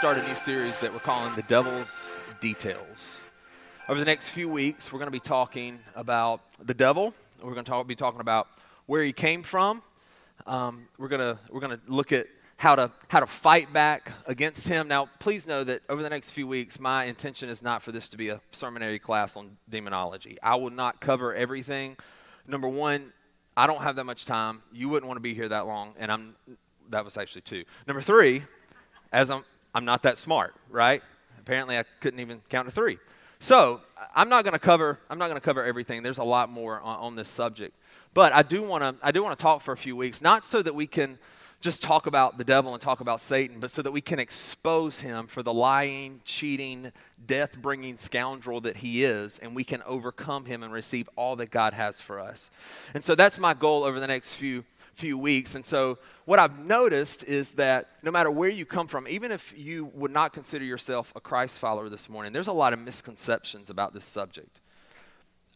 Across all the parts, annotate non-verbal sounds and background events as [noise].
start a new series that we're calling The Devil's Details. Over the next few weeks, we're going to be talking about the devil. We're going to talk, be talking about where he came from. Um, we're going to we're going to look at how to how to fight back against him. Now, please know that over the next few weeks, my intention is not for this to be a seminary class on demonology. I will not cover everything. Number one, I don't have that much time. You wouldn't want to be here that long, and I'm that was actually two. Number three as I'm, I'm not that smart, right? Apparently, I couldn't even count to three. So I'm not going to cover I'm not going to cover everything. There's a lot more on, on this subject, but I do want to I do want to talk for a few weeks, not so that we can just talk about the devil and talk about Satan, but so that we can expose him for the lying, cheating, death bringing scoundrel that he is, and we can overcome him and receive all that God has for us. And so that's my goal over the next few few weeks. And so, what I've noticed is that no matter where you come from, even if you would not consider yourself a Christ follower this morning, there's a lot of misconceptions about this subject.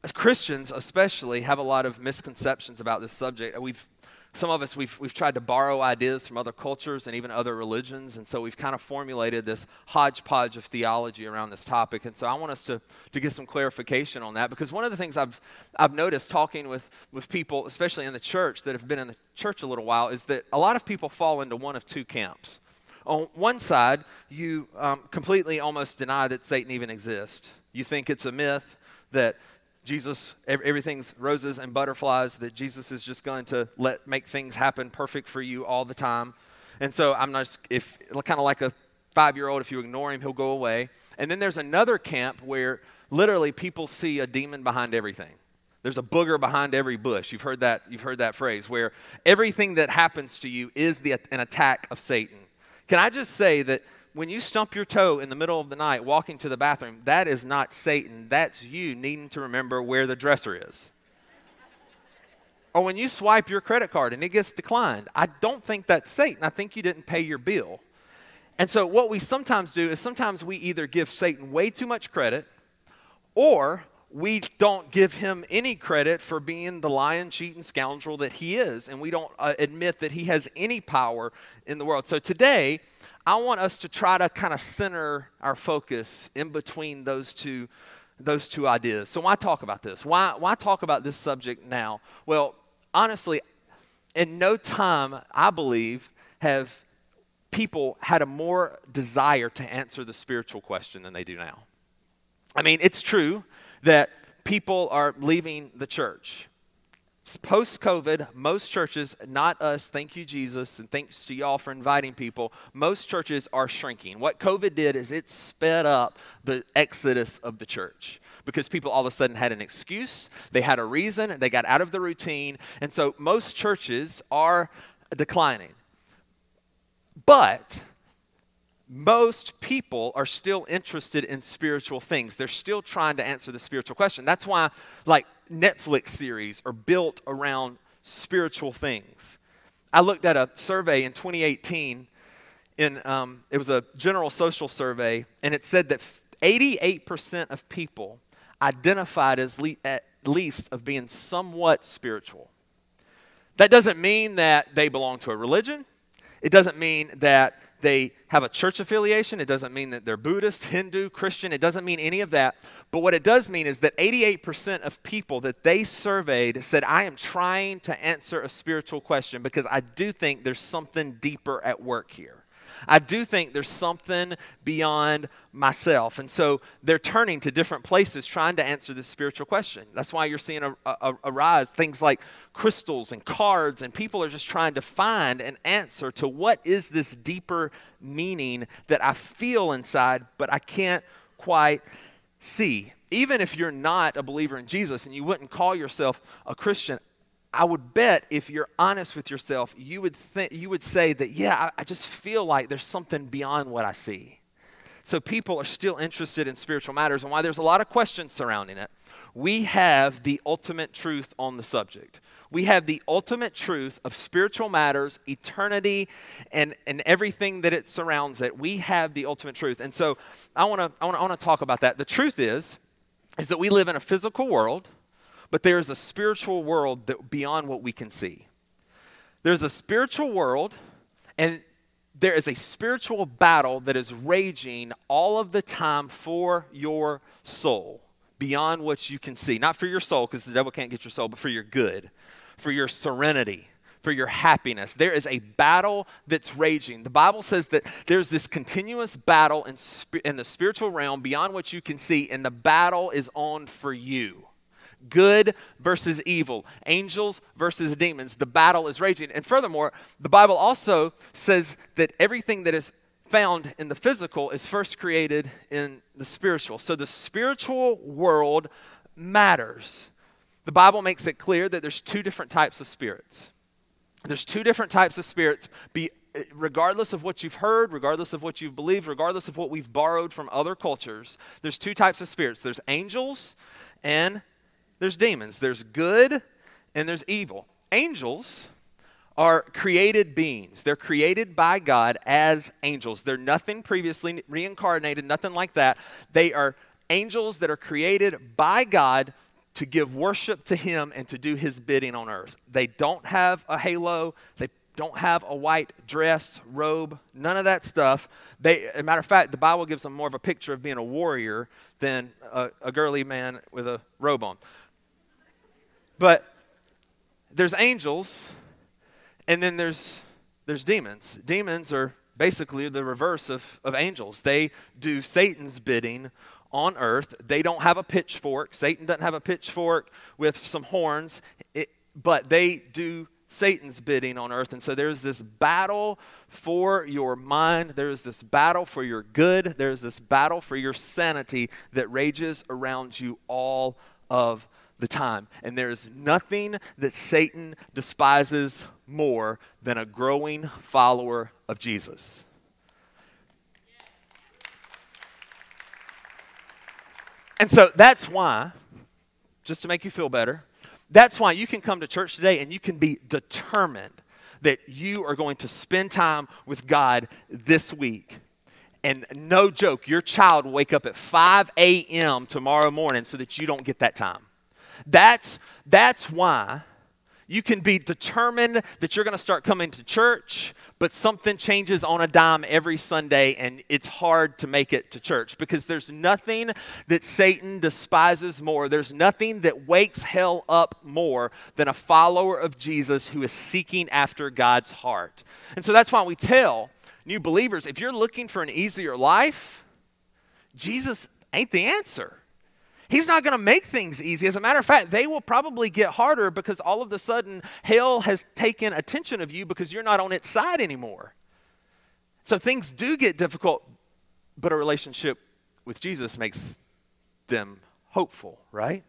As Christians, especially, have a lot of misconceptions about this subject. We've some of us, we've, we've tried to borrow ideas from other cultures and even other religions, and so we've kind of formulated this hodgepodge of theology around this topic. And so I want us to, to get some clarification on that because one of the things I've, I've noticed talking with, with people, especially in the church that have been in the church a little while, is that a lot of people fall into one of two camps. On one side, you um, completely almost deny that Satan even exists. You think it's a myth that Jesus, everything's roses and butterflies, that Jesus is just going to let make things happen perfect for you all the time. And so I'm not, if kind of like a five year old, if you ignore him, he'll go away. And then there's another camp where literally people see a demon behind everything. There's a booger behind every bush. You've heard that, you've heard that phrase, where everything that happens to you is the, an attack of Satan. Can I just say that when you stump your toe in the middle of the night walking to the bathroom, that is not Satan. That's you needing to remember where the dresser is. or when you swipe your credit card and it gets declined, I don't think that's Satan. I think you didn't pay your bill. And so, what we sometimes do is sometimes we either give Satan way too much credit or we don't give him any credit for being the lying, cheating scoundrel that he is. And we don't uh, admit that he has any power in the world. So, today, I want us to try to kind of center our focus in between those two, those two ideas. So, why talk about this? Why, why talk about this subject now? Well, honestly, in no time, I believe, have people had a more desire to answer the spiritual question than they do now. I mean, it's true that people are leaving the church post COVID, most churches, not us, thank you, Jesus, and thanks to y'all for inviting people, most churches are shrinking. What COVID did is it sped up the exodus of the church because people all of a sudden had an excuse, they had a reason, they got out of the routine, and so most churches are declining. But most people are still interested in spiritual things. They're still trying to answer the spiritual question. That's why, like, Netflix series are built around spiritual things. I looked at a survey in 2018. In, um, it was a general social survey, and it said that 88% of people identified as le- at least of being somewhat spiritual. That doesn't mean that they belong to a religion. It doesn't mean that they have a church affiliation. It doesn't mean that they're Buddhist, [laughs] Hindu, Christian. It doesn't mean any of that. But what it does mean is that 88% of people that they surveyed said, I am trying to answer a spiritual question because I do think there's something deeper at work here. I do think there's something beyond myself. And so they're turning to different places trying to answer this spiritual question. That's why you're seeing a, a, a, rise, things like crystals and cards, and people are just trying to find an answer to what is this deeper meaning that I feel inside, but I can't quite see. Even if you're not a believer in Jesus and you wouldn't call yourself a Christian, I would bet if you're honest with yourself, you would, think, you would say that, yeah, I, I just feel like there's something beyond what I see. so people are still interested in spiritual matters and why there's a lot of questions surrounding it. We have the ultimate truth on the subject. We have the ultimate truth of spiritual matters, eternity, and, and everything that it surrounds it. We have the ultimate truth. And so I want to I wanna, I wanna talk about that. The truth is, is that we live in a physical world, but there is a spiritual world that beyond what we can see. There's a spiritual world, and there is a spiritual battle that is raging all of the time for your soul, beyond what you can see. Not for your soul, because the devil can't get your soul, but for your good, for your serenity, for your happiness. There is a battle that's raging. The Bible says that there's this continuous battle in, in the spiritual realm beyond what you can see, and the battle is on for you good versus evil, angels versus demons. The battle is raging. And furthermore, the Bible also says that everything that is found in the physical is first created in the spiritual. So the spiritual world matters. The Bible makes it clear that there's two different types of spirits. There's two different types of spirits, be, regardless of what you've heard, regardless of what you've believed, regardless of what we've borrowed from other cultures. There's two types of spirits. There's angels and there's demons, there's good and there's evil. Angels are created beings. They're created by God as angels. They're nothing previously reincarnated, nothing like that. They are angels that are created by God to give worship to Him and to do His bidding on earth. They don't have a halo. They don't have a white dress, robe, none of that stuff. They, as a matter of fact, the Bible gives them more of a picture of being a warrior than a, a girly man with a robe on. But there's angels, and then there's, there's demons. Demons are basically the reverse of, of angels. They do Satan's bidding on earth. They don't have a pitchfork. Satan doesn't have a pitchfork with some horns, it, but they do Satan's bidding on earth. And so there's this battle for your mind. There's this battle for your good. There's this battle for your sanity that rages around you all of the time. And there is nothing that Satan despises more than a growing follower of Jesus. And so that's why, just to make you feel better, that's why you can come to church today and you can be determined that you are going to spend time with God this week. And no joke, your child will wake up at 5 a.m. tomorrow morning so that you don't get that time. That's, that's why you can be determined that you're going to start coming to church, but something changes on a dime every Sunday and it's hard to make it to church because there's nothing that Satan despises more. There's nothing that wakes hell up more than a follower of Jesus who is seeking after God's heart. And so that's why we tell new believers if you're looking for an easier life, Jesus ain't the answer. He's not going to make things easy. As a matter of fact, they will probably get harder because all of a sudden hell has taken attention of you because you're not on its side anymore. So things do get difficult, but a relationship with Jesus makes them hopeful, right?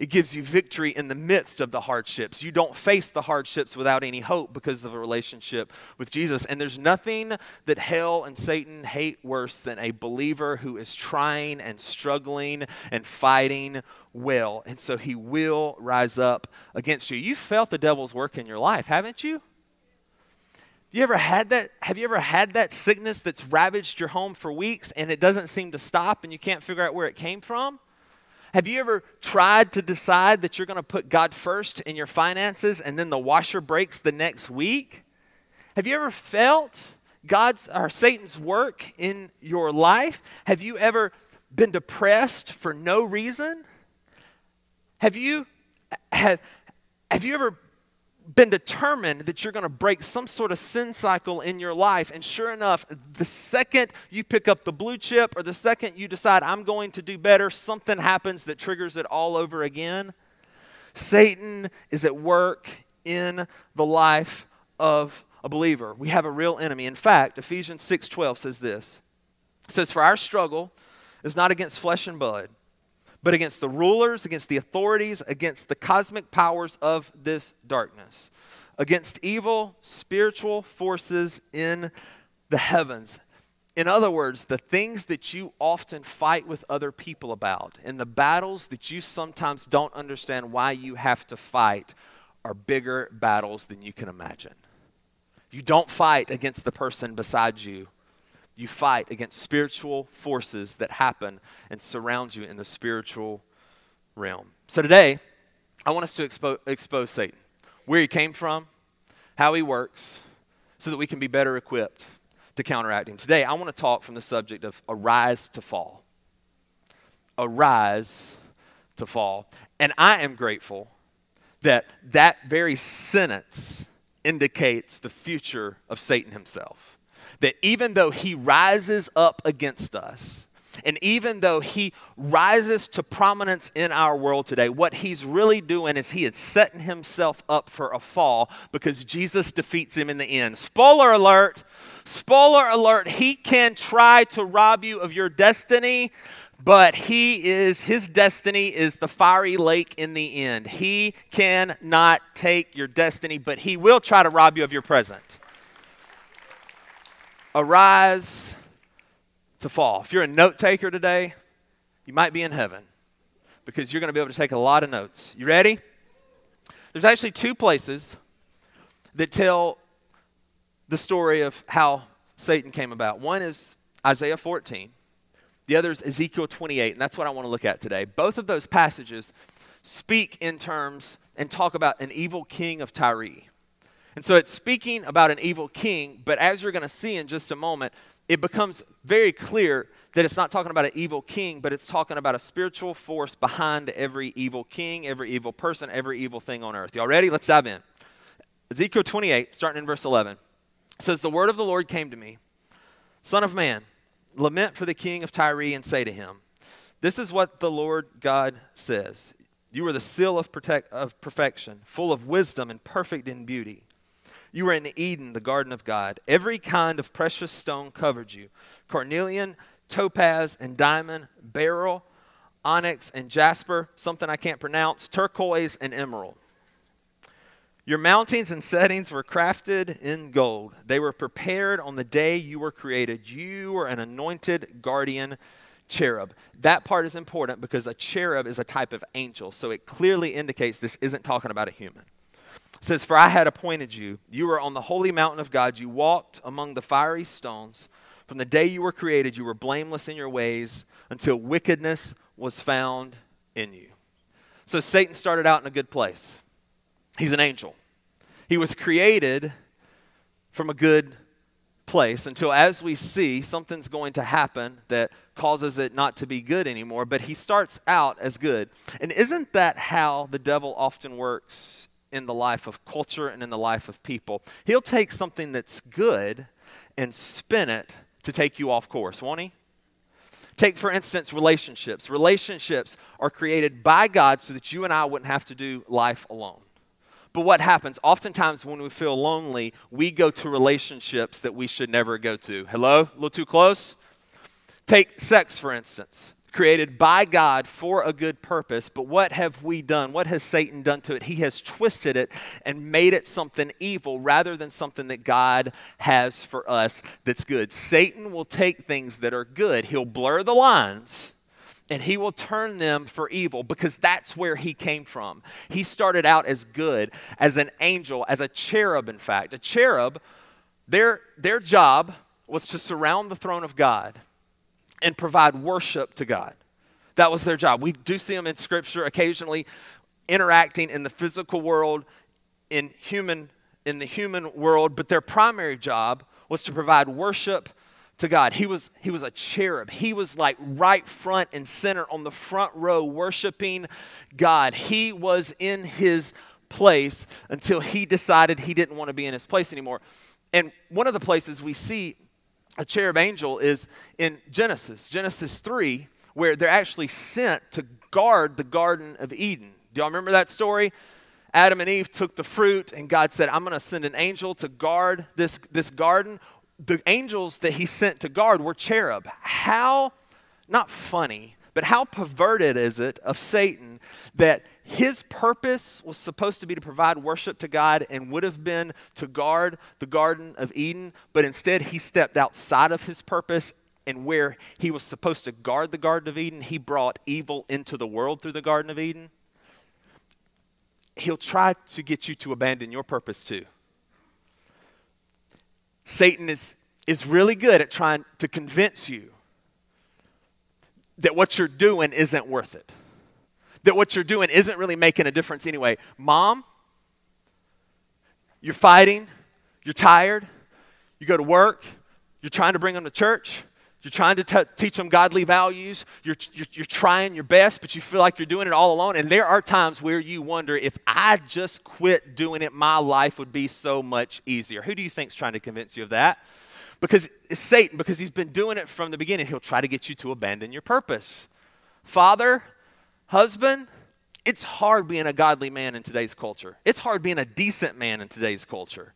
It gives you victory in the midst of the hardships. You don't face the hardships without any hope because of a relationship with Jesus. And there's nothing that hell and Satan hate worse than a believer who is trying and struggling and fighting well. And so he will rise up against you. You felt the devil's work in your life, haven't you? You ever had that? Have you ever had that sickness that's ravaged your home for weeks and it doesn't seem to stop and you can't figure out where it came from? Have you ever tried to decide that you're going to put God first in your finances and then the washer breaks the next week? Have you ever felt God's or Satan's work in your life? Have you ever been depressed for no reason? Have you have, have you ever been determined that you're going to break some sort of sin cycle in your life. And sure enough, the second you pick up the blue chip or the second you decide, I'm going to do better, something happens that triggers it all over again. Satan is at work in the life of a believer. We have a real enemy. In fact, Ephesians 6:12 says this. It says, For our struggle is not against flesh and blood but against the rulers, against the authorities, against the cosmic powers of this darkness, against evil spiritual forces in the heavens. In other words, the things that you often fight with other people about and the battles that you sometimes don't understand why you have to fight are bigger battles than you can imagine. You don't fight against the person beside you. You fight against spiritual forces that happen and surround you in the spiritual realm. So today, I want us to expo- expose Satan, where he came from, how he works, so that we can be better equipped to counteract him. Today, I want to talk from the subject of arise to fall. Arise to fall. And I am grateful that that very sentence indicates the future of Satan himself. That even though he rises up against us, and even though he rises to prominence in our world today, what he's really doing is he is setting himself up for a fall because Jesus defeats him in the end. Spoiler alert! Spoiler alert, he can try to rob you of your destiny, but he is his destiny is the fiery lake in the end. He cannot take your destiny, but he will try to rob you of your present. Arise to fall. If you're a note taker today, you might be in heaven because you're going to be able to take a lot of notes. You ready? There's actually two places that tell the story of how Satan came about. One is Isaiah 14, the other is Ezekiel 28, and that's what I want to look at today. Both of those passages speak in terms and talk about an evil king of Tyre. And so it's speaking about an evil king, but as you're going to see in just a moment, it becomes very clear that it's not talking about an evil king, but it's talking about a spiritual force behind every evil king, every evil person, every evil thing on earth. Y'all ready? Let's dive in. Ezekiel 28, starting in verse 11 says, The word of the Lord came to me Son of man, lament for the king of Tyre and say to him, This is what the Lord God says You are the seal of, protect, of perfection, full of wisdom and perfect in beauty. You were in Eden, the garden of God. Every kind of precious stone covered you carnelian, topaz, and diamond, beryl, onyx, and jasper, something I can't pronounce, turquoise, and emerald. Your mountings and settings were crafted in gold. They were prepared on the day you were created. You were an anointed guardian cherub. That part is important because a cherub is a type of angel, so it clearly indicates this isn't talking about a human. It says, For I had appointed you. You were on the holy mountain of God. You walked among the fiery stones. From the day you were created, you were blameless in your ways until wickedness was found in you. So Satan started out in a good place. He's an angel. He was created from a good place until, as we see, something's going to happen that causes it not to be good anymore. But he starts out as good. And isn't that how the devil often works in the life of culture and in the life of people? He'll take something that's good and spin it to take you off course, won't he? Take, for instance, relationships. Relationships are created by God so that you and I wouldn't have to do life alone. But what happens? Oftentimes, when we feel lonely, we go to relationships that we should never go to. Hello? A little too close? Take sex, for instance. Created by God for a good purpose, but what have we done? What has Satan done to it? He has twisted it and made it something evil rather than something that God has for us that's good. Satan will take things that are good, he'll blur the lines and he will turn them for evil because that's where he came from. He started out as good, as an angel, as a cherub, in fact. A cherub, their, their job was to surround the throne of God and provide worship to God. That was their job. We do see them in Scripture occasionally interacting in the physical world, in human, in the human world, but their primary job was to provide worship to God. He was, he was a cherub. He was like right front and center on the front row worshiping God. He was in his place until he decided he didn't want to be in his place anymore. And one of the places we see a cherub angel is in Genesis, Genesis 3, where they're actually sent to guard the Garden of Eden. Do y'all remember that story? Adam and Eve took the fruit, and God said, I'm going to send an angel to guard this, this garden the angels that he sent to guard were cherub. How, not funny, But how perverted is it of Satan that his purpose was supposed to be to provide worship to God and would have been to guard the Garden of Eden, but instead he stepped outside of his purpose and where he was supposed to guard the Garden of Eden, he brought evil into the world through the Garden of Eden. He'll try to get you to abandon your purpose too. Satan is, is really good at trying to convince you that what you're doing isn't worth it, that what you're doing isn't really making a difference anyway. Mom, you're fighting, you're tired, you go to work, you're trying to bring them to church, you're trying to t- teach them godly values. You're, you're, you're, trying your best, but you feel like you're doing it all alone. And there are times where you wonder if I just quit doing it, my life would be so much easier. Who do you think is trying to convince you of that? Because it's Satan, because he's been doing it from the beginning. He'll try to get you to abandon your purpose. Father, husband, it's hard being a godly man in today's culture. It's hard being a decent man in today's culture.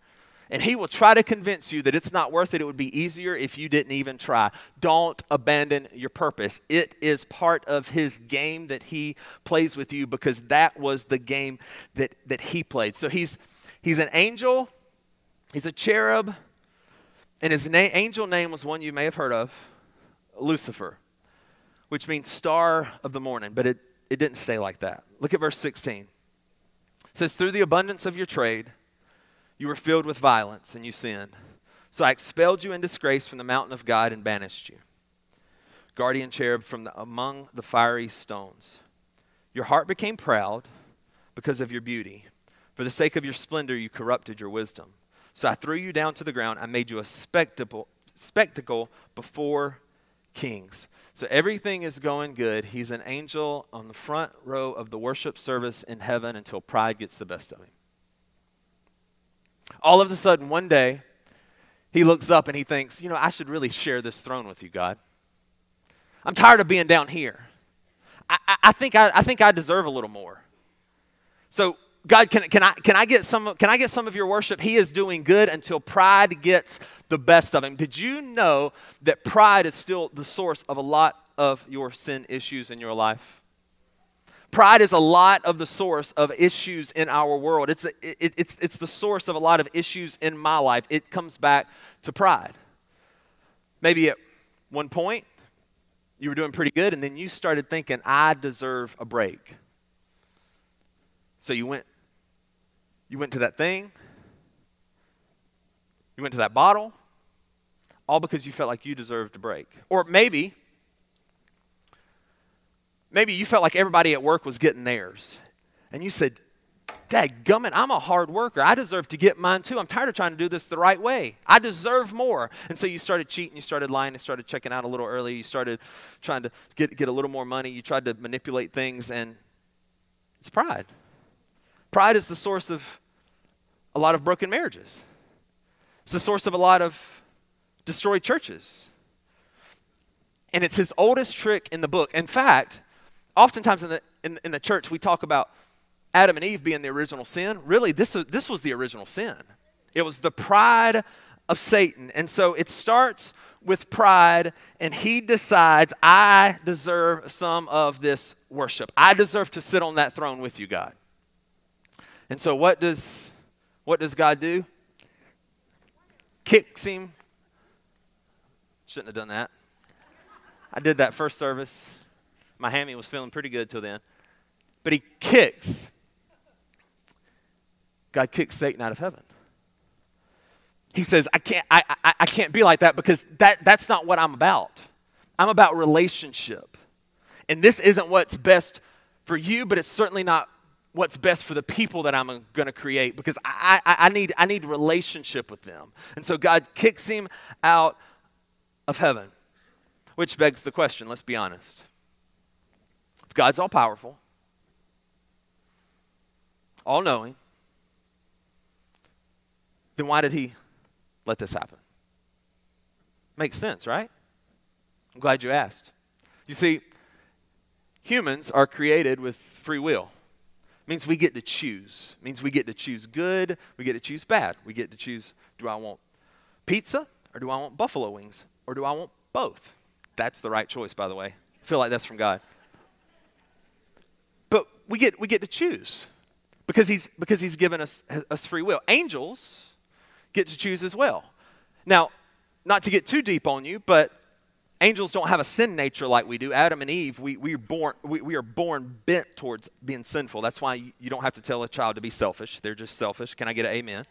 And he will try to convince you that it's not worth it. It would be easier if you didn't even try. Don't abandon your purpose. It is part of his game that he plays with you because that was the game that, that he played. So he's, he's an angel, he's a cherub, and his na- angel name was one you may have heard of Lucifer, which means star of the morning, but it, it didn't stay like that. Look at verse 16. It says, Through the abundance of your trade, you were filled with violence and you sinned. So I expelled you in disgrace from the mountain of God and banished you. Guardian cherub from the, among the fiery stones. Your heart became proud because of your beauty. For the sake of your splendor, you corrupted your wisdom. So I threw you down to the ground. I made you a spectacle, spectacle before kings. So everything is going good. He's an angel on the front row of the worship service in heaven until pride gets the best of him. All of a sudden, one day, he looks up and he thinks, you know, I should really share this throne with you, God. I'm tired of being down here. I, I, I think, I, I think I deserve a little more. So, God, can, can, I, can, I get some, can I get some of your worship? He is doing good until pride gets the best of him. Did you know that pride is still the source of a lot of your sin issues in your life? Pride is a lot of the source of issues in our world. It's, a, it, it's, it's the source of a lot of issues in my life. It comes back to pride. Maybe at one point, you were doing pretty good, and then you started thinking, I deserve a break. So you went, you went to that thing, you went to that bottle, all because you felt like you deserved a break. Or maybe Maybe you felt like everybody at work was getting theirs. And you said, Dad gummit, I'm a hard worker. I deserve to get mine too. I'm tired of trying to do this the right way. I deserve more. And so you started cheating, you started lying, you started checking out a little early, you started trying to get, get a little more money, you tried to manipulate things, and it's pride. Pride is the source of a lot of broken marriages. It's the source of a lot of destroyed churches. And it's his oldest trick in the book. In fact, oftentimes in the, in, in the church, we talk about Adam and Eve being the original sin. Really, this, this was the original sin. It was the pride of Satan. And so it starts with pride, and he decides, I deserve some of this worship. I deserve to sit on that throne with you, God. And so what does what does God do? Kicks him. Shouldn't have done that. I did that first service. My hammy was feeling pretty good till then. But he kicks. God kicks Satan out of heaven. He says, I can't, I, I, I can't be like that because that, that's not what I'm about. I'm about relationship. And this isn't what's best for you, but it's certainly not what's best for the people that I'm going to create because I, I, I, need, I need relationship with them. And so God kicks him out of heaven, which begs the question let's be honest. God's all powerful, all knowing, then why did he let this happen? Makes sense, right? I'm glad you asked. You see, humans are created with free will. Means we get to choose. It means we get to choose good, we get to choose bad. We get to choose do I want pizza or do I want buffalo wings or do I want both? That's the right choice, by the way. I feel like that's from God. But we get, we get to choose because he's, because he's given us, us free will. Angels get to choose as well. Now, not to get too deep on you, but angels don't have a sin nature like we do. Adam and Eve, we, we, are, born, we, we are born bent towards being sinful. That's why you, don't have to tell a child to be selfish. They're just selfish. Can I get an amen?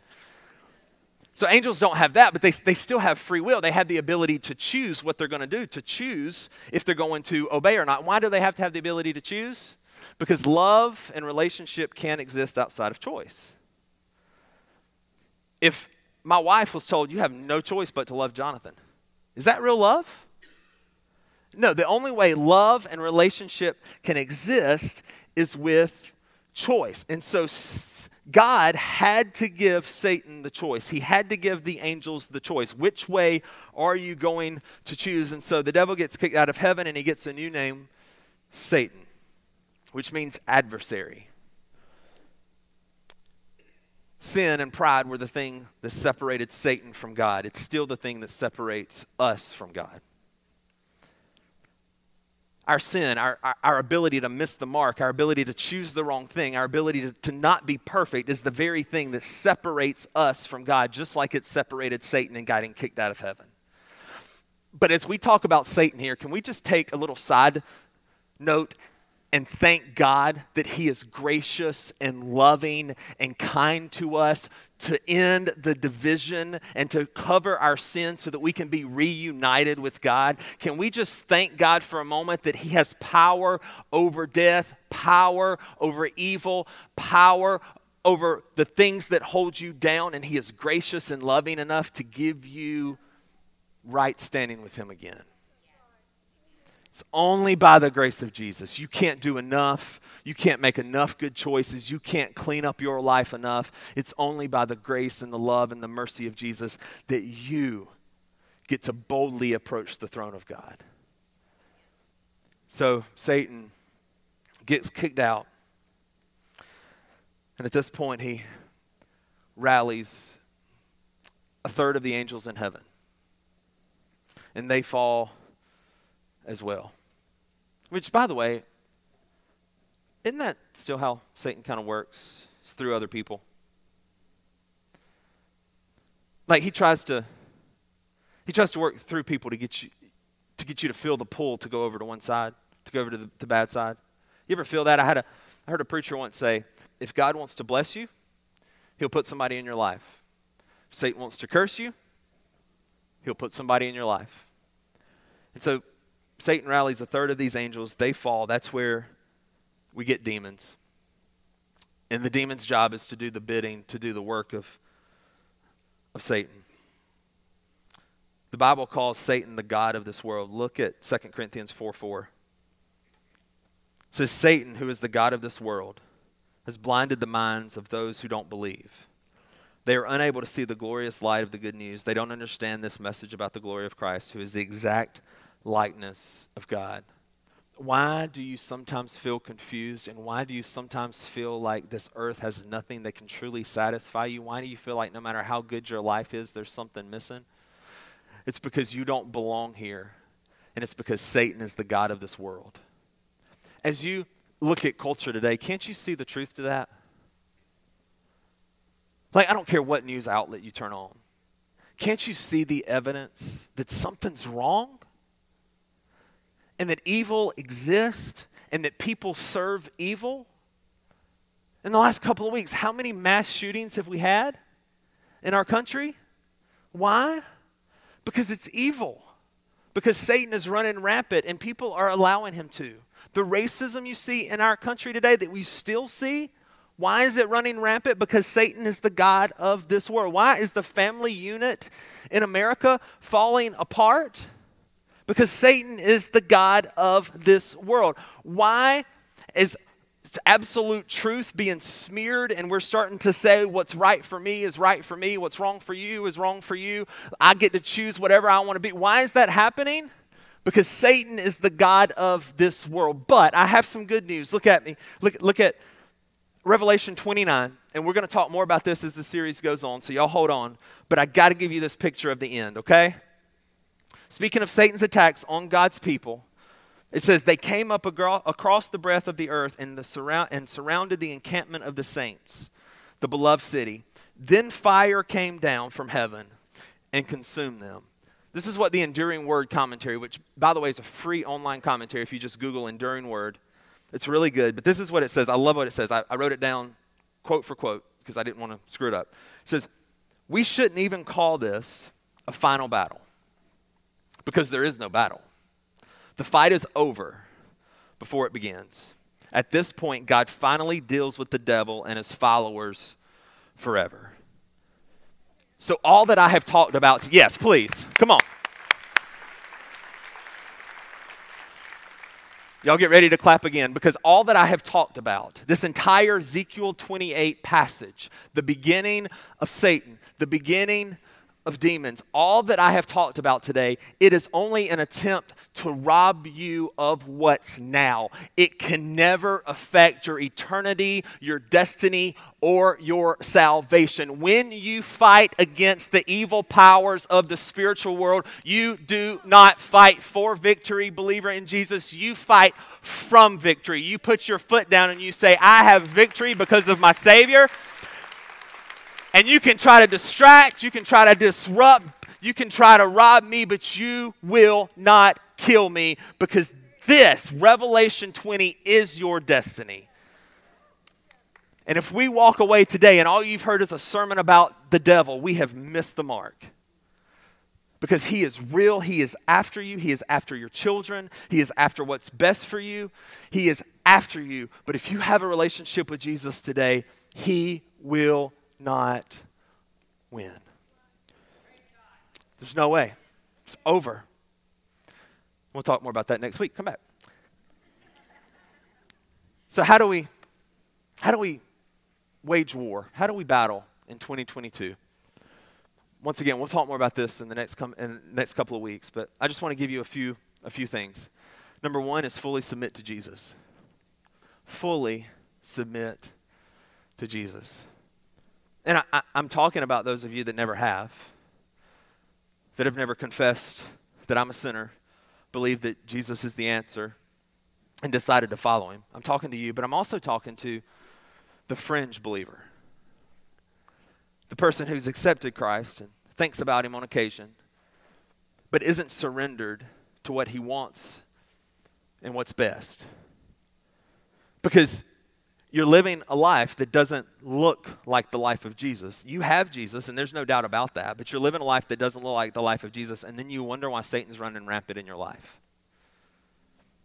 So angels don't have that, but they, they still have free will. They have the ability to choose what they're going to do, to choose if they're going to obey or not. Why do they have to have the ability to choose? Because love and relationship can't exist outside of choice. If my wife was told, you have no choice but to love Jonathan, is that real love? No, the only way love and relationship can exist is with choice. And so God had to give Satan the choice. He had to give the angels the choice. Which way are you going to choose? And so the devil gets kicked out of heaven and he gets a new name, Satan, which means adversary. Sin and pride were the thing that separated Satan from God. It's still the thing that separates us from God our sin, our, our, our, ability to miss the mark, our ability to choose the wrong thing, our ability to, to not be perfect is the very thing that separates us from God, just like it separated Satan and got him kicked out of heaven. But as we talk about Satan here, can we just take a little side note and thank God that He is gracious and loving and kind to us to end the division and to cover our sin so that we can be reunited with God. Can we just thank God for a moment that He has power over death, power over evil, power over the things that hold you down, and He is gracious and loving enough to give you right standing with Him again? It's only by the grace of Jesus. You can't do enough. You can't make enough good choices. You can't clean up your life enough. It's only by the grace and the love and the mercy of Jesus that you get to boldly approach the throne of God. So Satan gets kicked out. And at this point, he rallies a third of the angels in heaven. And they fall as well. Which, by the way, isn't that still how Satan kind of works? It's through other people. Like he tries to he tries to work through people to get you to get you to feel the pull to go over to one side, to go over to the, the bad side. You ever feel that? I had a I heard a preacher once say, if God wants to bless you, he'll put somebody in your life. If Satan wants to curse you, he'll put somebody in your life. And so Satan rallies a third of these angels, they fall. That's where we get demons. And the demon's job is to do the bidding, to do the work of, of Satan. The Bible calls Satan the God of this world. Look at 2 Corinthians 4 4. It says, Satan, who is the God of this world, has blinded the minds of those who don't believe. They are unable to see the glorious light of the good news. They don't understand this message about the glory of Christ, who is the exact likeness of God. Why do you sometimes feel confused and why do you sometimes feel like this earth has nothing that can truly satisfy you? Why do you feel like no matter how good your life is, there's something missing? It's because you don't belong here, and it's because Satan is the God of this world. As you look at culture today, can't you see the truth to that? Like, I don't care what news outlet you turn on. Can't you see the evidence that something's wrong? And that evil exists and that people serve evil? In the last couple of weeks, how many mass shootings have we had in our country? Why? Because it's evil. Because Satan is running rampant and people are allowing him to. The racism you see in our country today that we still see, why is it running rampant? Because Satan is the God of this world. Why is the family unit in America falling apart? Because Satan is the God of this world. Why is absolute truth being smeared and we're starting to say what's right for me is right for me, what's wrong for you is wrong for you. I get to choose whatever I want to be. Why is that happening? Because Satan is the God of this world. But I have some good news. Look at me. Look, look at Revelation 29. And we're going to talk more about this as the series goes on. So y'all hold on. But I got to give you this picture of the end, okay? Speaking of Satan's attacks on God's people, It says, They came up across the breadth of the earth and, the surround, and surrounded the encampment of the saints, the beloved city. Then fire came down from heaven and consumed them. This is what the Enduring Word commentary, which, by the way, is a free online commentary if you just Google Enduring Word. It's really good. But this is what it says. I love what it says. I, I wrote it down quote for quote because I didn't want to screw it up. It says, We shouldn't even call this a final battle because there is no battle. The fight is over before it begins. At this point, God finally deals with the devil and his followers forever. So, all that I have talked about, yes, please, come on. Y'all get ready to clap again because all that I have talked about, this entire Ezekiel 28 passage, the beginning of Satan, the beginning of demons, all that I have talked about today, it is only an attempt to rob you of what's now. It can never affect your eternity, your destiny, or your salvation. When you fight against the evil powers of the spiritual world, you do not fight for victory, believer in Jesus. You fight from victory. You put your foot down and you say, I have victory because of my Savior. And you can try to distract, you can try to disrupt, you can try to rob me, but you will not kill me because this, Revelation 20, is your destiny. And if we walk away today and all you've heard is a sermon about the devil, we have missed the mark. Because he is real, he is after you, he is after your children, he is after what's best for you, he is after you. But if you have a relationship with Jesus today, he will not win. There's no way. It's over. We'll talk more about that next week. Come back. So how do we how do we wage war? How do we battle in 2022? Once again, we'll talk more about this in the next com- in the next couple of weeks, but I just want to give you a few a few things. Number 1 is fully submit to Jesus. Fully submit to Jesus. And I, am talking about those of you that never have, that have never confessed that I'm a sinner, believe that Jesus is the answer, and decided to follow him. I'm talking to you, but I'm also talking to the fringe believer, the person who's accepted Christ and thinks about him on occasion, but isn't surrendered to what he wants and what's best. Because you're living a life that doesn't look like the life of Jesus. You have Jesus, and there's no doubt about that, but you're living a life that doesn't look like the life of Jesus, and then you wonder why Satan's running rampant in your life.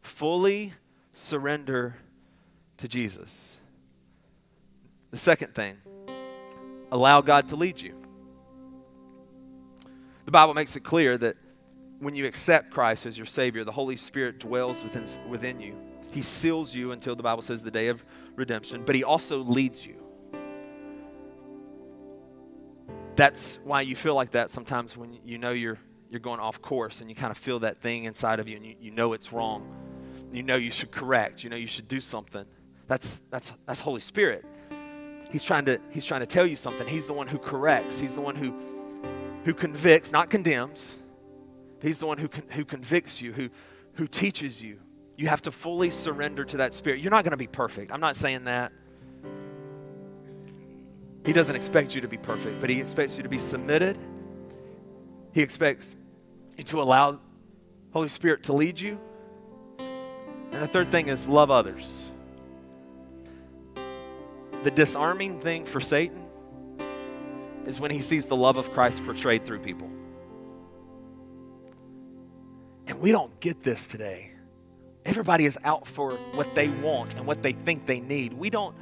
Fully surrender to Jesus. The second thing, allow God to lead you. The Bible makes it clear that when you accept Christ as your Savior, the Holy Spirit dwells within, within you. He seals you until the Bible says the day of redemption, but He also leads you. That's why you feel like that sometimes when you know you're, you're going off course and you kind of feel that thing inside of you and you, you know it's wrong. You know you should correct. You know you should do something. That's, that's, that's Holy Spirit. He's trying, to, he's trying to tell you something. He's the one who corrects. He's the one who, who convicts, not condemns. He's the one who, con, who convicts you, who, who teaches you. You have to fully surrender to that spirit. You're not going to be perfect. I'm not saying that. He doesn't expect you to be perfect, but He expects you to be submitted. He expects you to allow Holy Spirit to lead you. And the third thing is love others. The disarming thing for Satan is when he sees the love of Christ portrayed through people. And we don't get this today. Everybody is out for what they want and what they think they need. We don't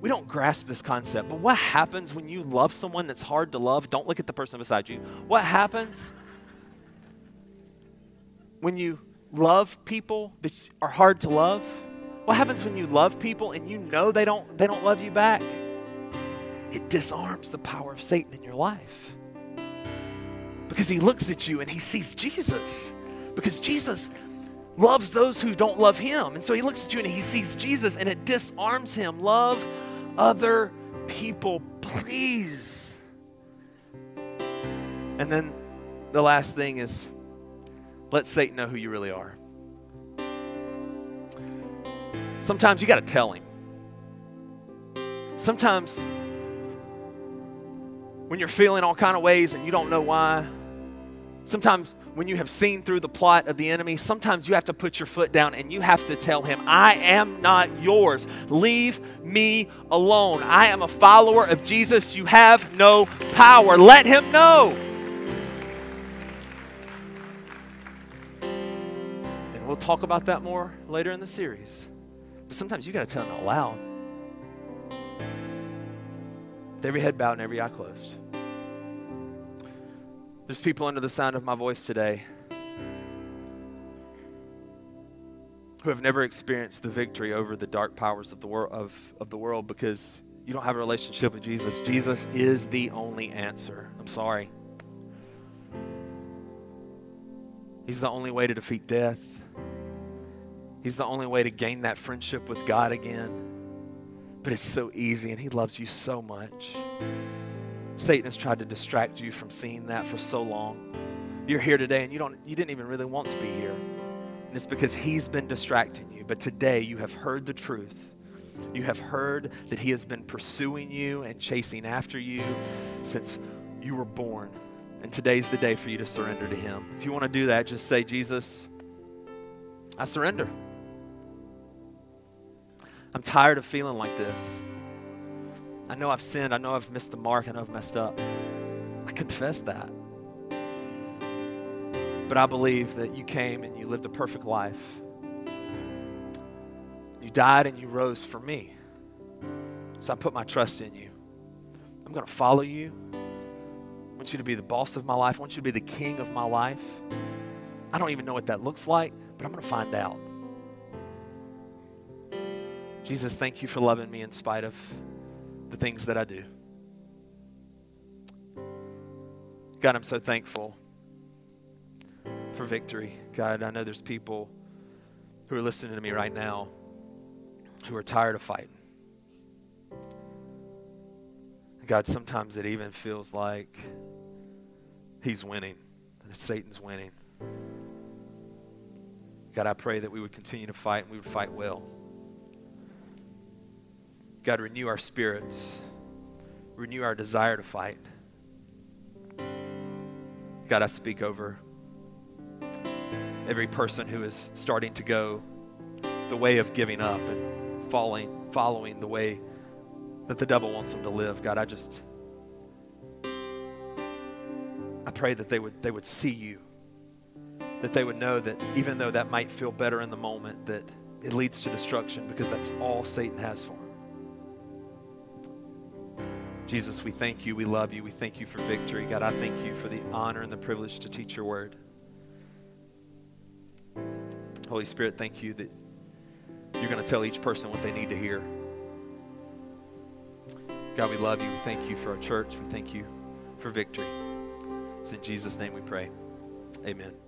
we don't grasp this concept. But what happens when you love someone that's hard to love? Don't look at the person beside you. What happens when you love people that are hard to love? What happens when you love people and you know they don't they don't love you back? It disarms the power of Satan in your life. Because he looks at you and he sees Jesus. Because Jesus loves those who don't love him. And so he looks at you and he sees Jesus and it disarms him. Love other people, please. And then the last thing is let Satan know who you really are. Sometimes you got to tell him. Sometimes when you're feeling all kind of ways and you don't know why, Sometimes, when you have seen through the plot of the enemy, sometimes you have to put your foot down and you have to tell him, I am not yours. Leave me alone. I am a follower of Jesus. You have no power. Let him know. And we'll talk about that more later in the series. But sometimes you got to tell him out loud. With every head bowed and every eye closed. There's people under the sound of my voice today who have never experienced the victory over the dark powers of the, wor- of, of the world because you don't have a relationship with Jesus. Jesus is the only answer. I'm sorry. He's the only way to defeat death. He's the only way to gain that friendship with God again. But it's so easy, and He loves you so much. Satan has tried to distract you from seeing that for so long. You're here today and you don't you didn't even really want to be here. And it's because he's been distracting you. But today you have heard the truth. You have heard that he has been pursuing you and chasing after you since you were born. And today's the day for you to surrender to him. If you want to do that, just say, Jesus, I surrender. I'm tired of feeling like this. I know I've sinned. I know I've missed the mark. I know I've messed up. I confess that. But I believe that you came and you lived a perfect life. You died and you rose for me. So I put my trust in you. I'm going to follow you. I want you to be the boss of my life. I want you to be the king of my life. I don't even know what that looks like, but I'm going to find out. Jesus, thank you for loving me in spite of the things that I do. God, I'm so thankful for victory. God, I know there's people who are listening to me right now who are tired of fighting. God, sometimes it even feels like he's winning, Satan's winning. God, I pray that we would continue to fight and we would fight well. God, renew our spirits, renew our desire to fight. God, I speak over every person who is starting to go the way of giving up and falling, following the way that the devil wants them to live. God, I just I pray that they would they would see you. That they would know that even though that might feel better in the moment, that it leads to destruction because that's all Satan has for. Jesus, we thank you. We love you. We thank you for victory. God, I thank you for the honor and the privilege to teach your word. Holy Spirit, thank you that you're going to tell each person what they need to hear. God, we love you. We thank you for our church. We thank you for victory. It's in Jesus' name we pray. Amen.